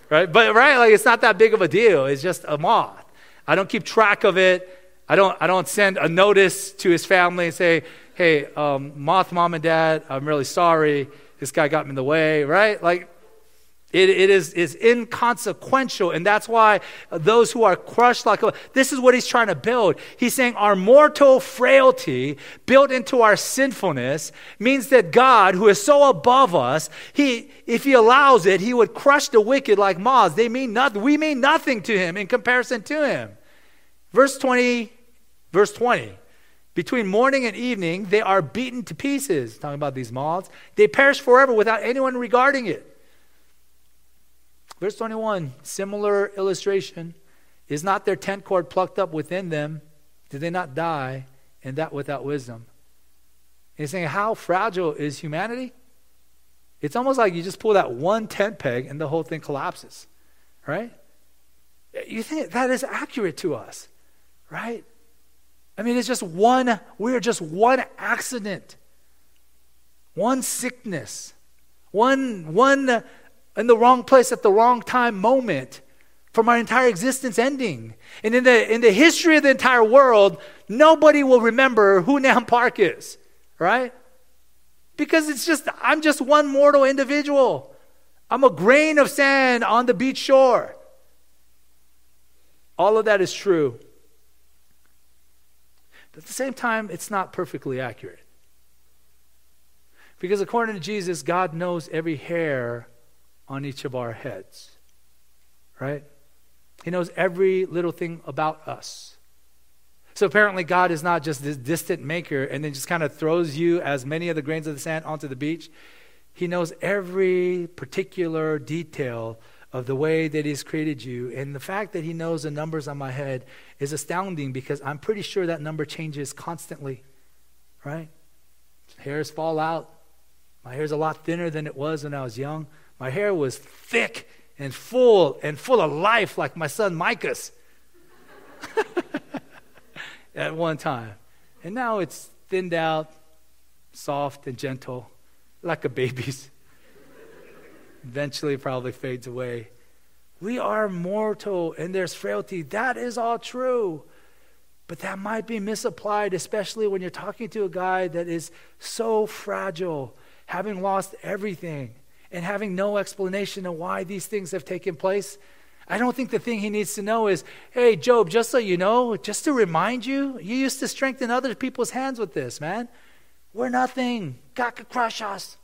Right? But, right, like it's not that big of a deal. It's just a moth. I don't keep track of it. I don't, I don't send a notice to his family and say, hey, um, Moth mom and dad, I'm really sorry. This guy got me in the way, right? Like, it, it is, is inconsequential. And that's why those who are crushed like this is what he's trying to build. He's saying our mortal frailty built into our sinfulness means that God, who is so above us, he, if he allows it, he would crush the wicked like moths. They mean nothing. We mean nothing to him in comparison to him. Verse 20 Verse 20 Between morning and evening, they are beaten to pieces. Talking about these moths. They perish forever without anyone regarding it. Verse 21 Similar illustration. Is not their tent cord plucked up within them? Did they not die? And that without wisdom. And he's saying, How fragile is humanity? It's almost like you just pull that one tent peg and the whole thing collapses, right? You think that is accurate to us, right? I mean, it's just one, we're just one accident, one sickness, one, one uh, in the wrong place at the wrong time moment from our entire existence ending. And in the, in the history of the entire world, nobody will remember who Nam Park is, right? Because it's just, I'm just one mortal individual. I'm a grain of sand on the beach shore. All of that is true. But at the same time, it's not perfectly accurate. Because according to Jesus, God knows every hair on each of our heads. Right? He knows every little thing about us. So apparently, God is not just this distant maker and then just kind of throws you as many of the grains of the sand onto the beach. He knows every particular detail of the way that He's created you. And the fact that He knows the numbers on my head is astounding because I'm pretty sure that number changes constantly, right? Hairs fall out. My hair's a lot thinner than it was when I was young. My hair was thick and full and full of life like my son Micah's at one time. And now it's thinned out, soft and gentle, like a baby's. Eventually, probably fades away. We are mortal and there's frailty. That is all true. But that might be misapplied, especially when you're talking to a guy that is so fragile, having lost everything and having no explanation of why these things have taken place. I don't think the thing he needs to know is, hey, Job, just so you know, just to remind you, you used to strengthen other people's hands with this, man. We're nothing. God could crush us,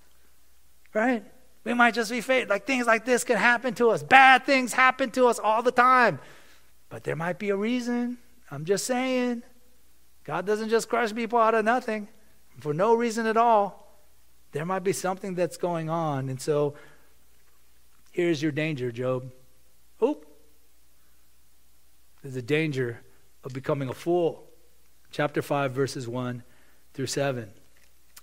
right? We might just be fate. Like things like this can happen to us. Bad things happen to us all the time. But there might be a reason. I'm just saying. God doesn't just crush people out of nothing for no reason at all. There might be something that's going on. And so here's your danger, Job. Oop. There's a danger of becoming a fool. Chapter 5, verses 1 through 7.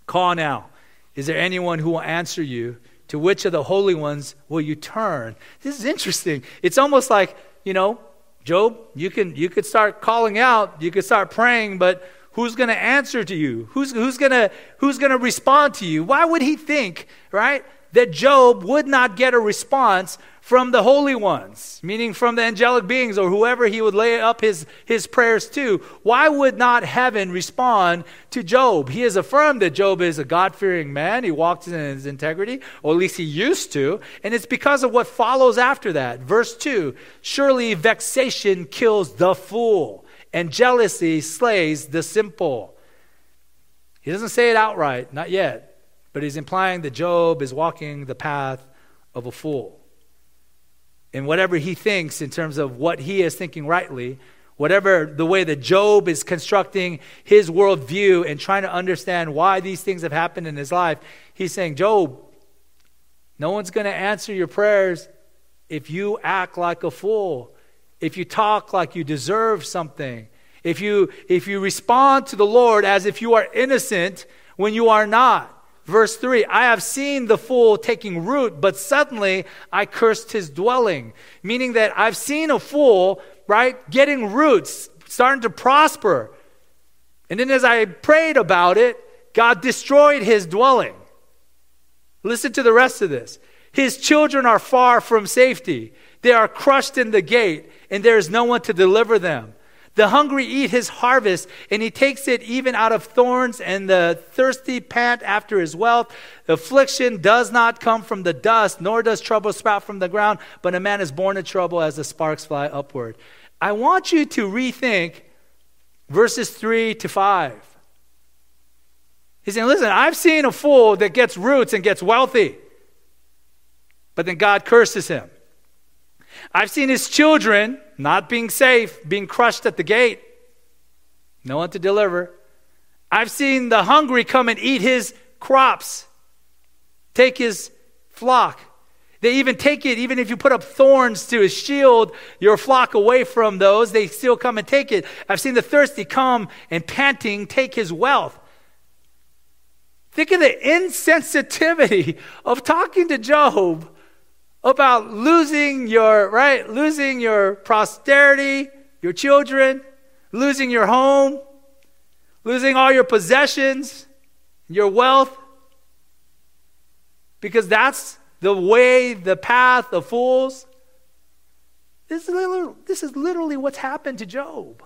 Call now. Is there anyone who will answer you? To which of the holy ones will you turn? This is interesting. It's almost like, you know, Job, you can you could start calling out, you could start praying, but Who's going to answer to you? Who's, who's going to who's going to respond to you? Why would he think, right, that Job would not get a response from the holy ones, meaning from the angelic beings or whoever he would lay up his, his prayers to? Why would not heaven respond to Job? He has affirmed that Job is a God fearing man. He walks in his integrity, or at least he used to. And it's because of what follows after that. Verse 2 Surely vexation kills the fool and jealousy slays the simple. He doesn't say it outright, not yet, but he's implying that Job is walking the path of a fool. And whatever he thinks in terms of what he is thinking rightly, whatever the way that Job is constructing his worldview and trying to understand why these things have happened in his life, he's saying, Job, no one's going to answer your prayers if you act like a fool if you talk like you deserve something, if you, if you respond to the Lord as if you are innocent when you are not. Verse 3 I have seen the fool taking root, but suddenly I cursed his dwelling. Meaning that I've seen a fool, right, getting roots, starting to prosper. And then as I prayed about it, God destroyed his dwelling. Listen to the rest of this. His children are far from safety. They are crushed in the gate, and there is no one to deliver them. The hungry eat his harvest, and he takes it even out of thorns, and the thirsty pant after his wealth. Affliction does not come from the dust, nor does trouble sprout from the ground, but a man is born in trouble as the sparks fly upward. I want you to rethink verses 3 to 5. He's saying, Listen, I've seen a fool that gets roots and gets wealthy, but then God curses him. I've seen his children not being safe, being crushed at the gate, no one to deliver. I've seen the hungry come and eat his crops, take his flock. They even take it, even if you put up thorns to his shield your flock away from those, they still come and take it. I've seen the thirsty come and panting take his wealth. Think of the insensitivity of talking to Job about losing your, right? Losing your posterity, your children, losing your home, losing all your possessions, your wealth. Because that's the way, the path of fools. This is, literally, this is literally what's happened to Job.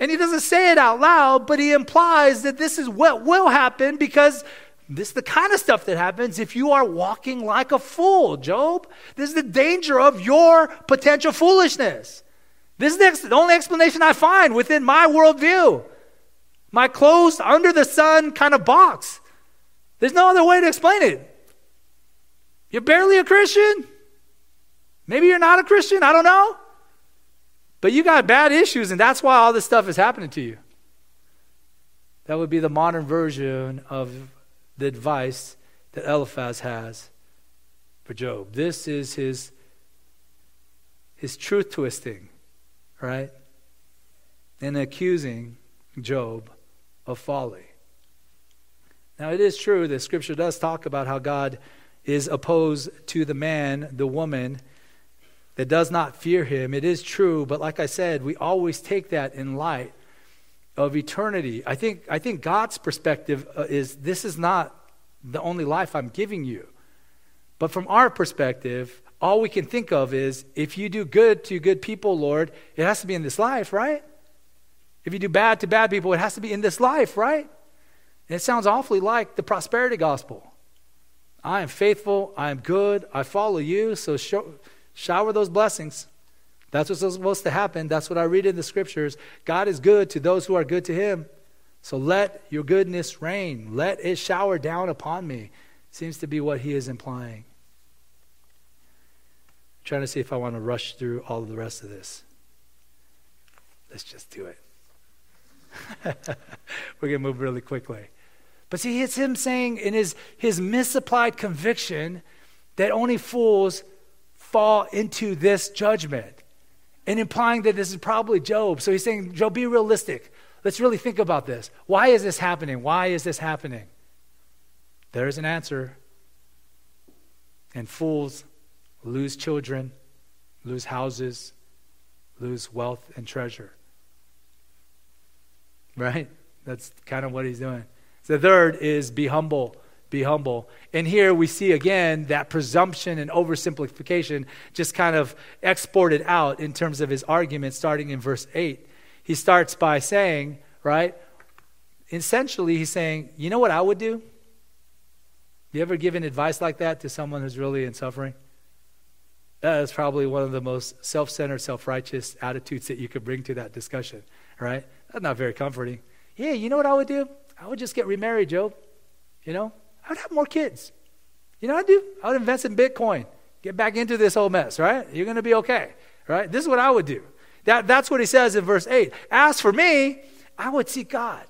And he doesn't say it out loud, but he implies that this is what will happen because this is the kind of stuff that happens if you are walking like a fool, Job. This is the danger of your potential foolishness. This is the only explanation I find within my worldview. My closed, under the sun kind of box. There's no other way to explain it. You're barely a Christian. Maybe you're not a Christian. I don't know. But you got bad issues, and that's why all this stuff is happening to you. That would be the modern version of the advice that Eliphaz has for Job. This is his, his truth twisting, right? And accusing Job of folly. Now, it is true that Scripture does talk about how God is opposed to the man, the woman that does not fear him. It is true, but like I said, we always take that in light of eternity. I think, I think God's perspective uh, is this is not the only life I'm giving you. But from our perspective, all we can think of is if you do good to good people, Lord, it has to be in this life, right? If you do bad to bad people, it has to be in this life, right? And it sounds awfully like the prosperity gospel. I am faithful, I am good, I follow you, so show, shower those blessings. That's what's supposed to happen. That's what I read in the scriptures. God is good to those who are good to him. So let your goodness rain. Let it shower down upon me. Seems to be what he is implying. I'm trying to see if I want to rush through all of the rest of this. Let's just do it. We're going to move really quickly. But see, it's him saying in his, his misapplied conviction that only fools fall into this judgment and implying that this is probably Job. So he's saying, Job, be realistic. Let's really think about this. Why is this happening? Why is this happening? There's an answer. And fools lose children, lose houses, lose wealth and treasure. Right? That's kind of what he's doing. The third is be humble be humble. And here we see again that presumption and oversimplification just kind of exported out in terms of his argument starting in verse 8. He starts by saying, right? Essentially, he's saying, you know what I would do? You ever given advice like that to someone who's really in suffering? That is probably one of the most self centered, self righteous attitudes that you could bring to that discussion, right? That's not very comforting. Yeah, you know what I would do? I would just get remarried, Job. You know, I would have more kids. You know what I'd do? I would invest in Bitcoin. Get back into this whole mess, right? You're going to be okay, right? This is what I would do. That, that's what he says in verse 8. As for me, I would seek God.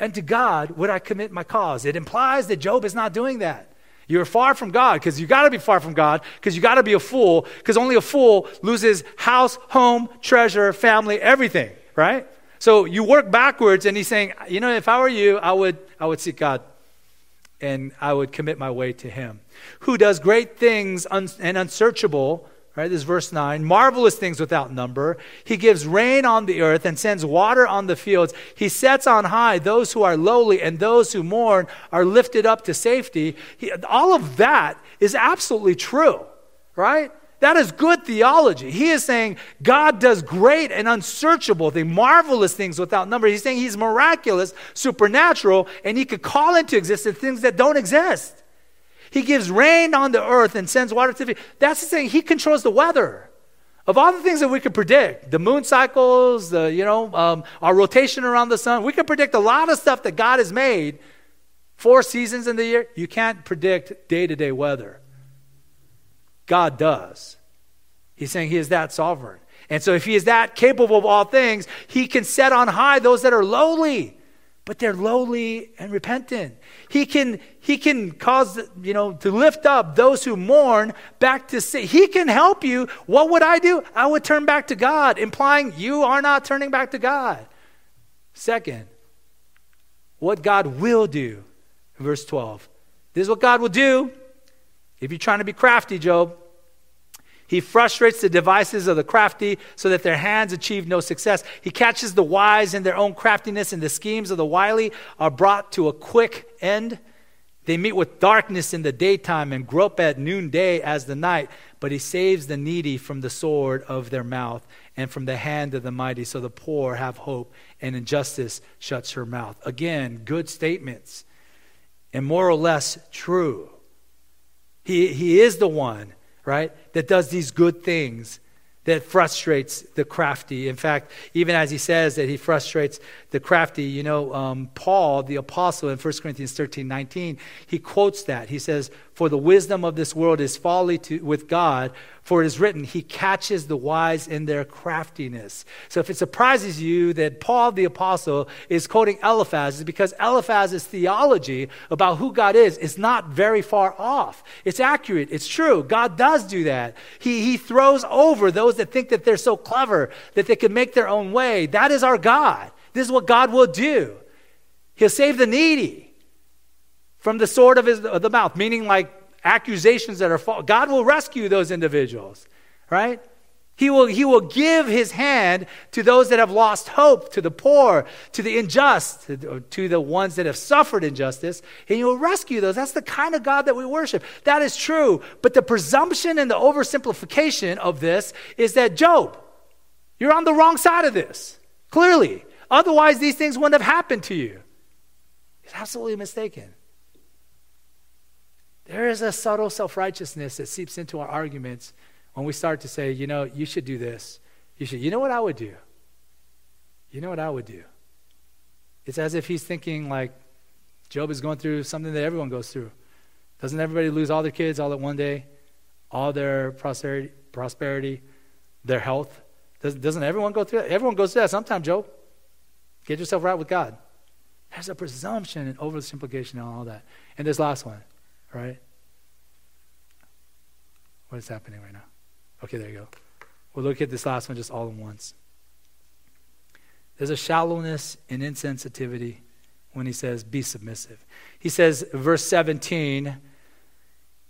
And to God would I commit my cause. It implies that Job is not doing that. You're far from God because you got to be far from God because you got to be a fool because only a fool loses house, home, treasure, family, everything, right? So you work backwards and he's saying, you know, if I were you, I would I would seek God and I would commit my way to him. Who does great things un- and unsearchable, right? This is verse 9. Marvelous things without number. He gives rain on the earth and sends water on the fields. He sets on high those who are lowly, and those who mourn are lifted up to safety. He, all of that is absolutely true, right? That is good theology. He is saying God does great and unsearchable things, marvelous things without number. He's saying he's miraculous, supernatural, and he could call into existence things that don't exist. He gives rain on the earth and sends water to the That's the thing. He controls the weather. Of all the things that we could predict, the moon cycles, the, you know, um, our rotation around the sun, we can predict a lot of stuff that God has made. Four seasons in the year, you can't predict day to day weather. God does. He's saying he is that sovereign. And so, if he is that capable of all things, he can set on high those that are lowly, but they're lowly and repentant. He can, he can cause, you know, to lift up those who mourn back to say, he can help you. What would I do? I would turn back to God, implying you are not turning back to God. Second, what God will do. Verse 12. This is what God will do if you're trying to be crafty, Job, he frustrates the devices of the crafty so that their hands achieve no success. He catches the wise in their own craftiness, and the schemes of the wily are brought to a quick end. They meet with darkness in the daytime and grope at noonday as the night, but he saves the needy from the sword of their mouth and from the hand of the mighty, so the poor have hope, and injustice shuts her mouth. Again, good statements, and more or less true. He, he is the one, right, that does these good things that frustrates the crafty. In fact, even as he says that he frustrates the crafty, you know, um, Paul, the apostle in 1 Corinthians 13 19, he quotes that. He says, For the wisdom of this world is folly to, with God, for it is written, He catches the wise in their craftiness. So if it surprises you that Paul, the apostle, is quoting Eliphaz, it's because Eliphaz's theology about who God is is not very far off. It's accurate, it's true. God does do that. He, he throws over those that think that they're so clever that they can make their own way. That is our God. This is what God will do. He'll save the needy from the sword of, his, of the mouth, meaning like accusations that are false. God will rescue those individuals, right? He will, he will give his hand to those that have lost hope, to the poor, to the unjust, to, to the ones that have suffered injustice, and he will rescue those. That's the kind of God that we worship. That is true. But the presumption and the oversimplification of this is that Job, you're on the wrong side of this, clearly. Otherwise, these things wouldn't have happened to you. He's absolutely mistaken. There is a subtle self righteousness that seeps into our arguments when we start to say, you know, you should do this. You should, you know what I would do? You know what I would do? It's as if he's thinking like Job is going through something that everyone goes through. Doesn't everybody lose all their kids all at one day? All their prosperity, prosperity their health? Doesn't, doesn't everyone go through that? Everyone goes through that sometime, Job. Get yourself right with God. There's a presumption and oversimplification and all that. And this last one, right? What is happening right now? Okay, there you go. We'll look at this last one just all at once. There's a shallowness and insensitivity when he says, be submissive. He says, verse 17,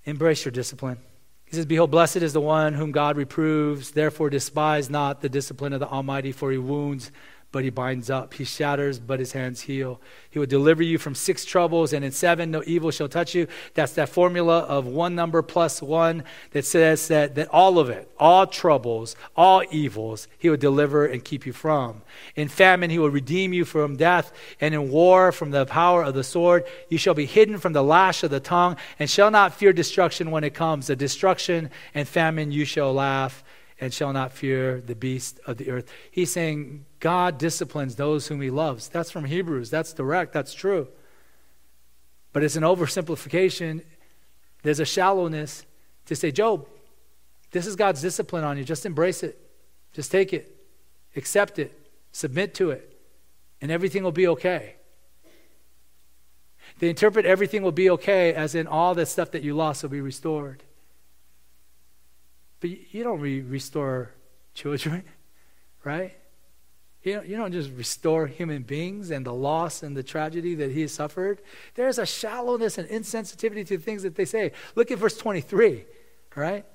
embrace your discipline. He says, Behold, blessed is the one whom God reproves. Therefore, despise not the discipline of the Almighty, for he wounds but he binds up. He shatters, but his hands heal. He will deliver you from six troubles, and in seven no evil shall touch you. That's that formula of one number plus one that says that, that all of it, all troubles, all evils, he will deliver and keep you from. In famine, he will redeem you from death, and in war, from the power of the sword. You shall be hidden from the lash of the tongue, and shall not fear destruction when it comes. The destruction and famine you shall laugh and shall not fear the beast of the earth. He's saying God disciplines those whom he loves. That's from Hebrews. That's direct. That's true. But it's an oversimplification. There's a shallowness to say, Job, this is God's discipline on you. Just embrace it. Just take it. Accept it. Submit to it. And everything will be okay. They interpret everything will be okay as in all the stuff that you lost will be restored. But you don't re- restore children, right? You don't, you don't just restore human beings and the loss and the tragedy that he has suffered. There's a shallowness and insensitivity to things that they say. Look at verse 23, right?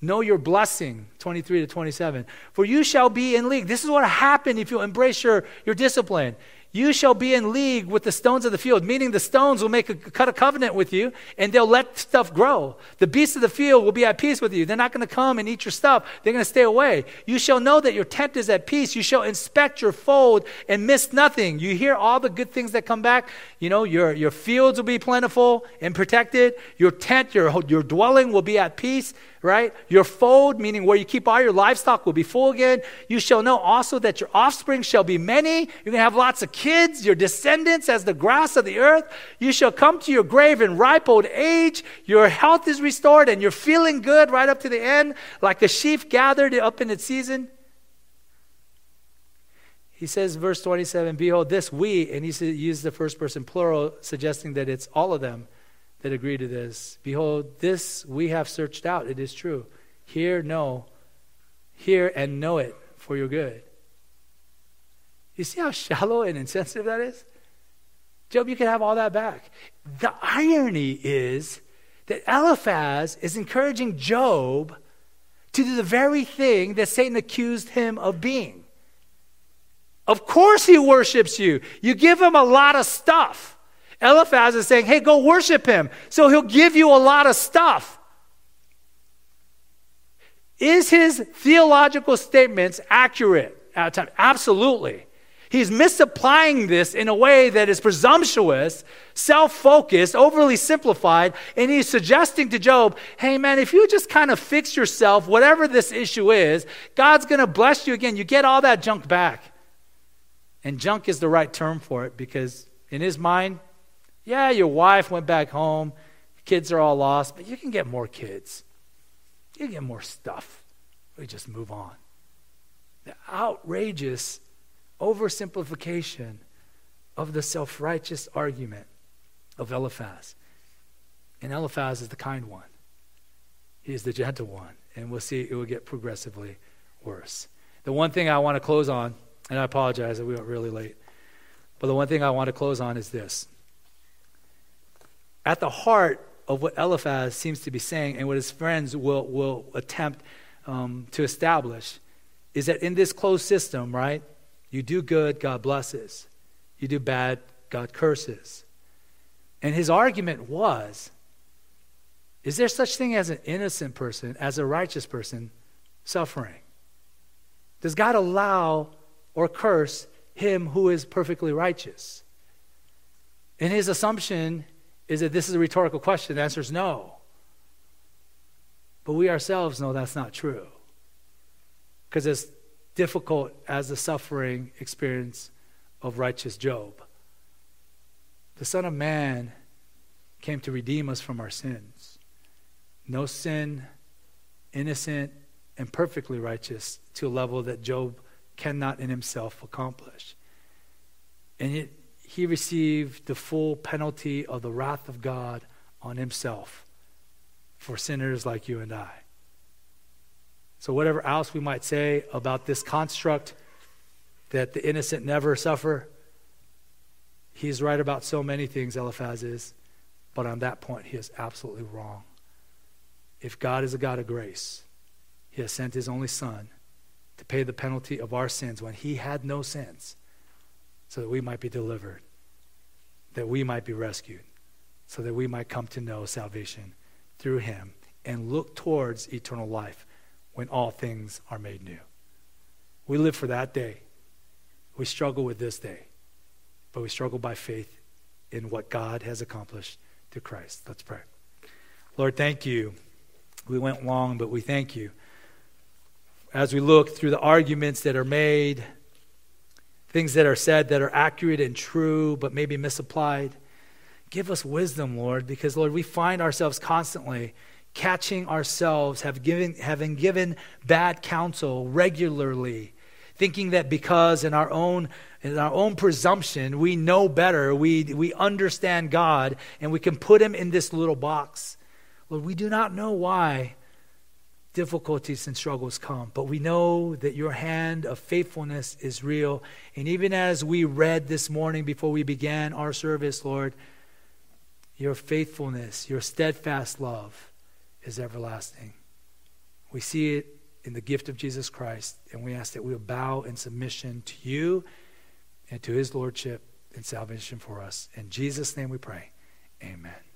Know your blessing, 23 to 27. For you shall be in league. This is what happened if you embrace your, your discipline. You shall be in league with the stones of the field, meaning the stones will make a cut a covenant with you and they'll let stuff grow. The beasts of the field will be at peace with you. They're not going to come and eat your stuff. They're going to stay away. You shall know that your tent is at peace. You shall inspect your fold and miss nothing. You hear all the good things that come back. You know, your, your fields will be plentiful and protected. Your tent, your, your dwelling will be at peace right? Your fold, meaning where you keep all your livestock, will be full again. You shall know also that your offspring shall be many. You're going to have lots of kids, your descendants as the grass of the earth. You shall come to your grave in ripe old age. Your health is restored and you're feeling good right up to the end, like a sheaf gathered up in its season. He says, verse 27, Behold, this we, and he uses the first person plural, suggesting that it's all of them that agree to this. Behold, this we have searched out. It is true. Hear, know, hear and know it for your good. You see how shallow and insensitive that is? Job, you can have all that back. The irony is that Eliphaz is encouraging Job to do the very thing that Satan accused him of being. Of course, he worships you. You give him a lot of stuff. Eliphaz is saying, hey, go worship him. So he'll give you a lot of stuff. Is his theological statements accurate uh, at time? Absolutely. He's misapplying this in a way that is presumptuous, self focused, overly simplified, and he's suggesting to Job, hey man, if you just kind of fix yourself, whatever this issue is, God's going to bless you again. You get all that junk back. And junk is the right term for it because in his mind, yeah, your wife went back home, kids are all lost, but you can get more kids. You can get more stuff. We just move on. The outrageous oversimplification of the self righteous argument of Eliphaz. And Eliphaz is the kind one, he is the gentle one. And we'll see it will get progressively worse. The one thing I want to close on, and I apologize that we went really late, but the one thing I want to close on is this at the heart of what Eliphaz seems to be saying and what his friends will, will attempt um, to establish is that in this closed system, right, you do good, God blesses. You do bad, God curses. And his argument was is there such thing as an innocent person, as a righteous person, suffering? Does God allow or curse him who is perfectly righteous? And his assumption is that this is a rhetorical question. The answer is no. But we ourselves know that's not true. Because as difficult as the suffering experience of righteous Job, the Son of Man came to redeem us from our sins. No sin, innocent, and perfectly righteous to a level that Job cannot in himself accomplish. And yet, he received the full penalty of the wrath of God on himself for sinners like you and I. So, whatever else we might say about this construct that the innocent never suffer, he's right about so many things, Eliphaz is. But on that point, he is absolutely wrong. If God is a God of grace, he has sent his only Son to pay the penalty of our sins when he had no sins, so that we might be delivered, that we might be rescued, so that we might come to know salvation through him and look towards eternal life when all things are made new. We live for that day. We struggle with this day, but we struggle by faith in what God has accomplished through Christ. Let's pray. Lord, thank you. We went long, but we thank you as we look through the arguments that are made, things that are said that are accurate and true, but maybe misapplied. Give us wisdom, Lord, because, Lord, we find ourselves constantly catching ourselves, have given, having given bad counsel regularly, thinking that because in our own in our own presumption we know better, we, we understand God, and we can put him in this little box. Lord, we do not know why difficulties and struggles come. But we know that your hand of faithfulness is real. And even as we read this morning before we began our service, Lord, your faithfulness, your steadfast love is everlasting. We see it in the gift of Jesus Christ, and we ask that we will bow in submission to you and to his lordship and salvation for us. In Jesus' name we pray. Amen.